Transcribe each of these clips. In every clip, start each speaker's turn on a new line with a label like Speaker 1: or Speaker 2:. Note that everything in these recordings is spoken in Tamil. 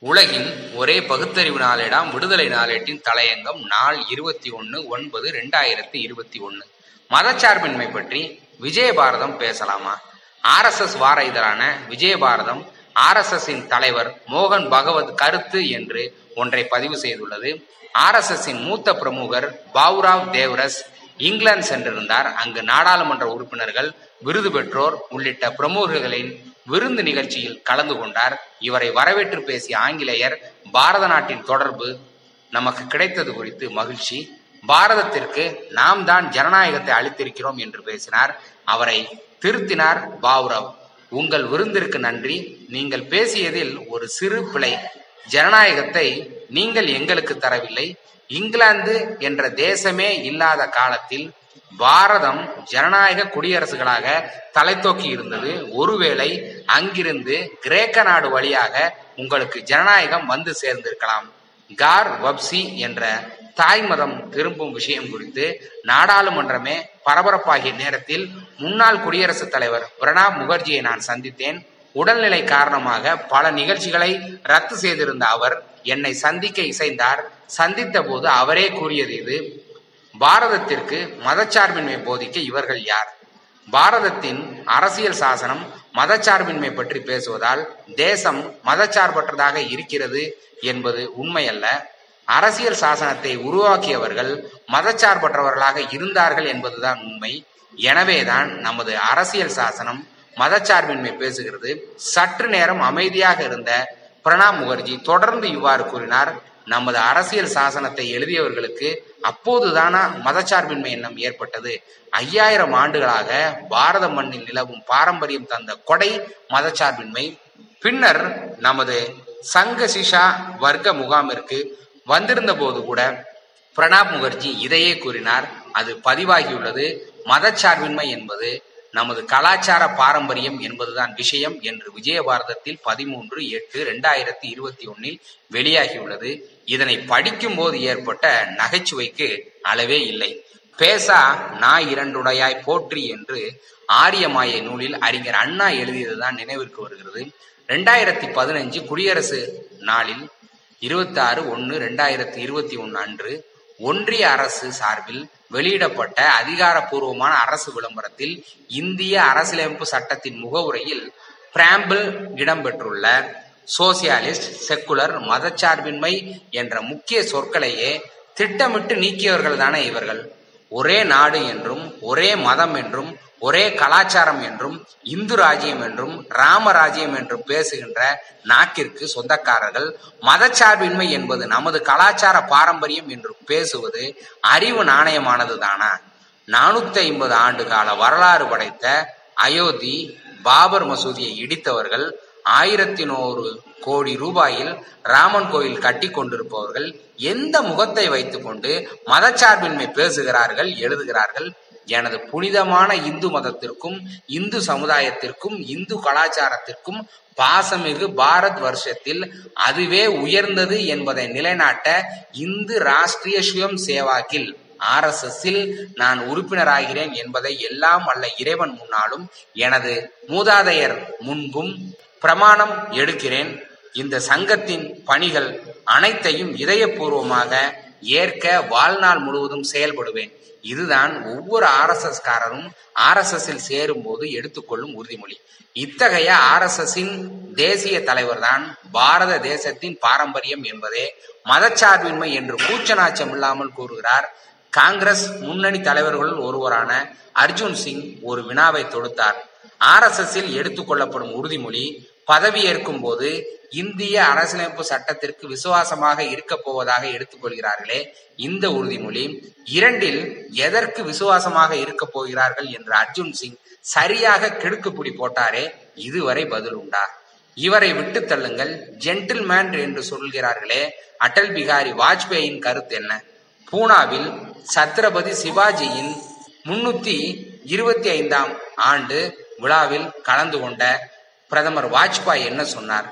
Speaker 1: உலகின் ஒரே பகுத்தறிவு நாளேடாம் விடுதலை நாளேட்டின் தலையங்கம் நாள் இருபத்தி ஒன்று ஒன்பது ரெண்டாயிரத்தி இருபத்தி ஒன்று மதச்சார்பின்மை பற்றி விஜயபாரதம் பேசலாமா? ஆர்எஸ்எஸ் வார இதழான விஜயபாரதம் ஆர்எஸ்எஸ்ஸின் தலைவர் மோகன் பகவத் கருத்து என்று ஒன்றை பதிவு செய்துள்ளது. ஆர்எஸ்எஸ்ஸின் மூத்த பிரமுகர் பாவுராவ் தேவ்ரஸ் இங்கிலாந்து சென்றிருந்தார். அங்கு நாடாளுமன்ற உறுப்பினர்கள் விருது பெற்றோர் உள்ளிட்ட பிரமுகர்களின் விருந்து நிகழ்ச்சியில் கலந்து கொண்டார். இவரை வரவேற்று பேசிய ஆங்கிலேயர் பாரத நாட்டின் தொடர்பு நமக்கு கிடைத்தது குறித்து மகிழ்ச்சி. பாரதத்திற்கு நாம் தான் ஜனநாயகத்தை அளித்திருக்கிறோம் என்று பேசினார். அவரை திருத்தினார் பாவுரவ் உங்கள் விருந்திற்கு நன்றி. நீங்கள் பேசியதில் ஒரு சிறு பிழை. ஜனநாயகத்தை நீங்கள் எங்களுக்கு தரவில்லை. இங்கிலாந்து என்ற தேசமே இல்லாத காலத்தில் பாரதம் ஜனநாயக குடியரசுகளாக தலை இருந்தது. ஒருவேளை அங்கிருந்து கிரேக்க நாடு வழியாக உங்களுக்கு ஜனநாயகம் வந்து சேர்ந்திருக்கலாம். கார் வப்சி என்ற தாய் மதம் திரும்பும் விஷயம் குறித்து நாடாளுமன்றமே பரபரப்பாகிய நேரத்தில் முன்னாள் குடியரசுத் தலைவர் பிரணாப் முகர்ஜியை நான் சந்தித்தேன். உடல்நிலை காரணமாக பல நிகழ்ச்சிகளை ரத்து செய்திருந்த அவர் என்னை சந்திக்க இசைந்தார். சந்தித்த போது அவரே கூறியது இது. பாரதத்திற்கு மதச்சார்பின்மை போதிக்க இவர்கள் யார்? பாரதத்தின் அரசியல் சாசனம் மதச்சார்பின்மை பற்றி பேசுவதால் தேசம் மதச்சார்பற்றதாக இருக்கிறது என்பது உண்மையல்ல. அரசியல் சாசனத்தை உருவாக்கியவர்கள் மதச்சார்பற்றவர்களாக இருந்தார்கள் என்பதுதான் உண்மை. எனவேதான் நமது அரசியல் சாசனம் மதச்சார்பின்மை பேசுகிறது. சற்று நேரம் அமைதியாக இருந்த பிரணாப் முகர்ஜி தொடர்ந்து இவ்வாறு கூறினார். நமது அரசியல் சாசனத்தை எழுதியவர்களுக்கு அப்போதுதானா மதச்சார்பின்மை எண்ணம் ஏற்பட்டது. ஐயாயிரம் ஆண்டுகளாக பாரத மண்ணில் நிலவும் பாரம்பரியம் தந்த கொடை மதச்சார்பின்மை. பின்னர் நமது சங்க சிஷா வர்க்க முகாமிற்கு வந்திருந்த போது கூட பிரணாப் முகர்ஜி இதையே கூறினார். அது பதிவாகியுள்ளது. மதச்சார்பின்மை என்பது நமது கலாச்சார பாரம்பரியம் என்பதுதான் விஷயம் என்று விஜயபாரதத்தில் பதிமூன்று எட்டு ரெண்டாயிரத்தி இருபத்தி ஒன்னில் வெளியாகியுள்ளது. இதனை படிக்கும் போது ஏற்பட்ட நகைச்சுவைக்கு அளவே இல்லை. பேசா நாய் இரண்டுடையாய் போற்றி என்று ஆரியமாய நூலில் அறிஞர் அண்ணா எழுதியதுதான் நினைவிற்கு வருகிறது. ரெண்டாயிரத்தி பதினஞ்சு குடியரசு நாளில் இருபத்தி ஆறு ஒன்று ரெண்டாயிரத்தி இருபத்தி ஒன்று அன்று ஒன்றிய அரசு சார்பில் வெளியிடப்பட்ட அதிகாரப்பூர்வமான அரசு விளம்பரத்தில் இந்திய அரசியலமைப்பு சட்டத்தின் முகவுரையில் பிராம்பிள் இடம்பெற்றுள்ள சோசியாலிஸ்ட் செக்குலர் மதச்சார்பின்மை என்ற முக்கிய சொற்களையே திட்டமிட்டு நீக்கியவர்கள் தானே இவர்கள். ஒரே நாடு என்றும் ஒரே மதம் என்றும் ஒரே கலாச்சாரம் என்றும் இந்து ராஜ்யம் என்றும் ராமராஜ்யம் என்றும் பேசுகின்ற நாக்கிற்கு சொந்தக்காரர்கள் மதச்சார்பின்மை என்பது நமது கலாச்சார பாரம்பரியம் என்று பேசுவது அறிவு நாணயமானது தானா நானூத்தி ஐம்பது ஆண்டு கால வரலாறு படைத்த அயோத்தி பாபர் மசூதியை இடித்தவர்கள் ஆயிரத்தி நூறு கோடி ரூபாயில் ராமன் கோயில் கட்டி கொண்டிருப்பவர்கள் எந்த முகத்தை வைத்துக்கொண்டு மதச்சார்பின்மை பேசுகிறார்கள் எழுதுகிறார்கள்? எனது புனிதமான இந்து மதத்திற்கும் இந்து சமுதாயத்திற்கும் இந்து கலாச்சாரத்திற்கும் பாசமிகு பாரத் வருஷத்தில் அதுவே உயர்ந்தது என்பதை நிலைநாட்ட இந்து ராஷ்டிரிய சுயம் சேவாக்கில் ஆர் எஸ் எஸ்ஸில் நான் உறுப்பினராகிறேன் என்பதை எல்லாம் அல்ல இறைவன் முன்னாலும் எனது மூதாதையர் முன்பும் பிரமாணம் எடுக்கிறேன். இந்த சங்கத்தின் பணிகள் அனைத்தையும் இதயபூர்வமாக ஏற்க வாழ்நாள் முழுவதும் செயல்படுவேன். இதுதான் ஒவ்வொரு ஆர் எஸ் எஸ் காரரும் ஆர் எஸ் எஸ் சேரும் போது எடுத்துக்கொள்ளும் உறுதிமொழி. இத்தகைய ஆர் எஸ் எஸ்ஸின் தேசிய தலைவர் தான் பாரத தேசத்தின் பாரம்பரியம் என்பதே மதச்சார்பின்மை என்று கூச்சநாச்சம் இல்லாமல் கூறுகிறார். காங்கிரஸ் முன்னணி தலைவர்களுள் ஒருவரான அர்ஜுன் சிங் ஒரு வினாவை தொடுத்தார். ஆர் எஸ் எஸ் எடுத்துக்கொள்ளப்படும் உறுதிமொழி பதவியேற்கும் போது இந்திய அரசியலமைப்பு சட்டத்திற்கு விசுவாசமாக இருக்க போவதாக எடுத்துக்கொள்கிறார்களே இந்த உறுதிமொழி இரண்டில் எதற்கு விசுவாசமாக இருக்க போகிறார்கள் என்று அர்ஜுன் சிங் சரியாக கெடுக்குப்பிடி போட்டாரே இதுவரை பதில் உண்டா? இவரை விட்டு தள்ளுங்கள் ஜென்டில்மேன் என்று சொல்கிறார்களே அடல் பிகாரி வாஜ்பேயின் கருத்து என்ன? பூனாவில் சத்ரபதி சிவாஜியின் முன்னூத்தி இருபத்தி ஐந்தாம் ஆண்டு விழாவில் கலந்து கொண்ட பிரதமர் வாஜ்பாய் என்ன சொன்னார்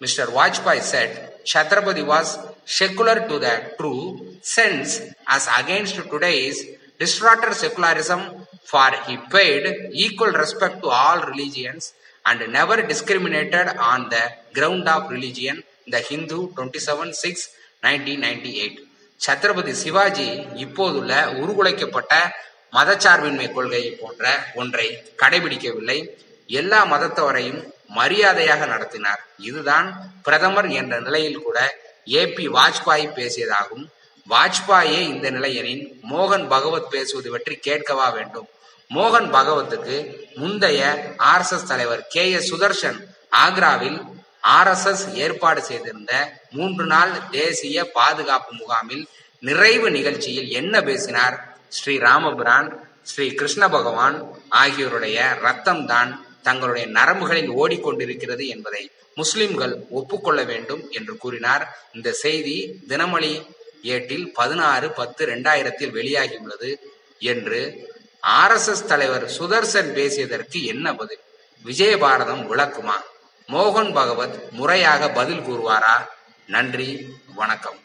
Speaker 1: mister Vajpayee said Chhatrapati was secular to the true sense as against today's distorted secularism for he paid equal respect to all religions and never discriminated on the ground of religion, the Hindu twenty seven six nineteen ninety eight Chhatrapati Shivaji இப்போதுள்ள உருகுலைக்கப்பட்ட மதச்சார்பின்மை கொள்கை போன்ற ஒன்றை கடைபிடிக்கவில்லை எல்லா மதத்தவரையும் மரியாதையாக நடத்தினார். இதுதான் பிரதமர் என்ற நிலையில் கூட ஏ பி வாஜ்பாய் பேசியதாகும். வாஜ்பாயே இந்த நிலையனின் மோகன் பகவத் பேசுவது பற்றி கேட்கவா வேண்டும். மோகன் பகவத்துக்கு முந்தைய ஆர் எஸ் எஸ் தலைவர் கே எஸ் சுதர்ஷன் ஆக்ராவில் ஆர் எஸ் எஸ் ஏற்பாடு செய்திருந்த மூன்று நாள் தேசிய பாதுகாப்பு முகாமில் நிறைவு நிகழ்ச்சியில் என்ன பேசினார்? ஸ்ரீ ராமபிரான் ஸ்ரீ கிருஷ்ண பகவான் ஆகியோருடைய ரத்தம் தான் தங்களுடைய நரம்புகளில் ஓடிக்கொண்டிருக்கிறது என்பதை முஸ்லிம்கள் ஒப்புக்கொள்ள வேண்டும் என்று கூறினார். இந்த செய்தி தினமணி ஏட்டில் பதினாறு பத்து ரெண்டாயிரத்தில் வெளியாகியுள்ளது என்று ஆர் எஸ் எஸ் தலைவர் சுதர்சன் பேசியதற்கு என்ன பதில்? விஜயபாரதம் விளக்குமா? மோகன் பகவத் முறையாக பதில் கூறுவாரா? நன்றி வணக்கம்.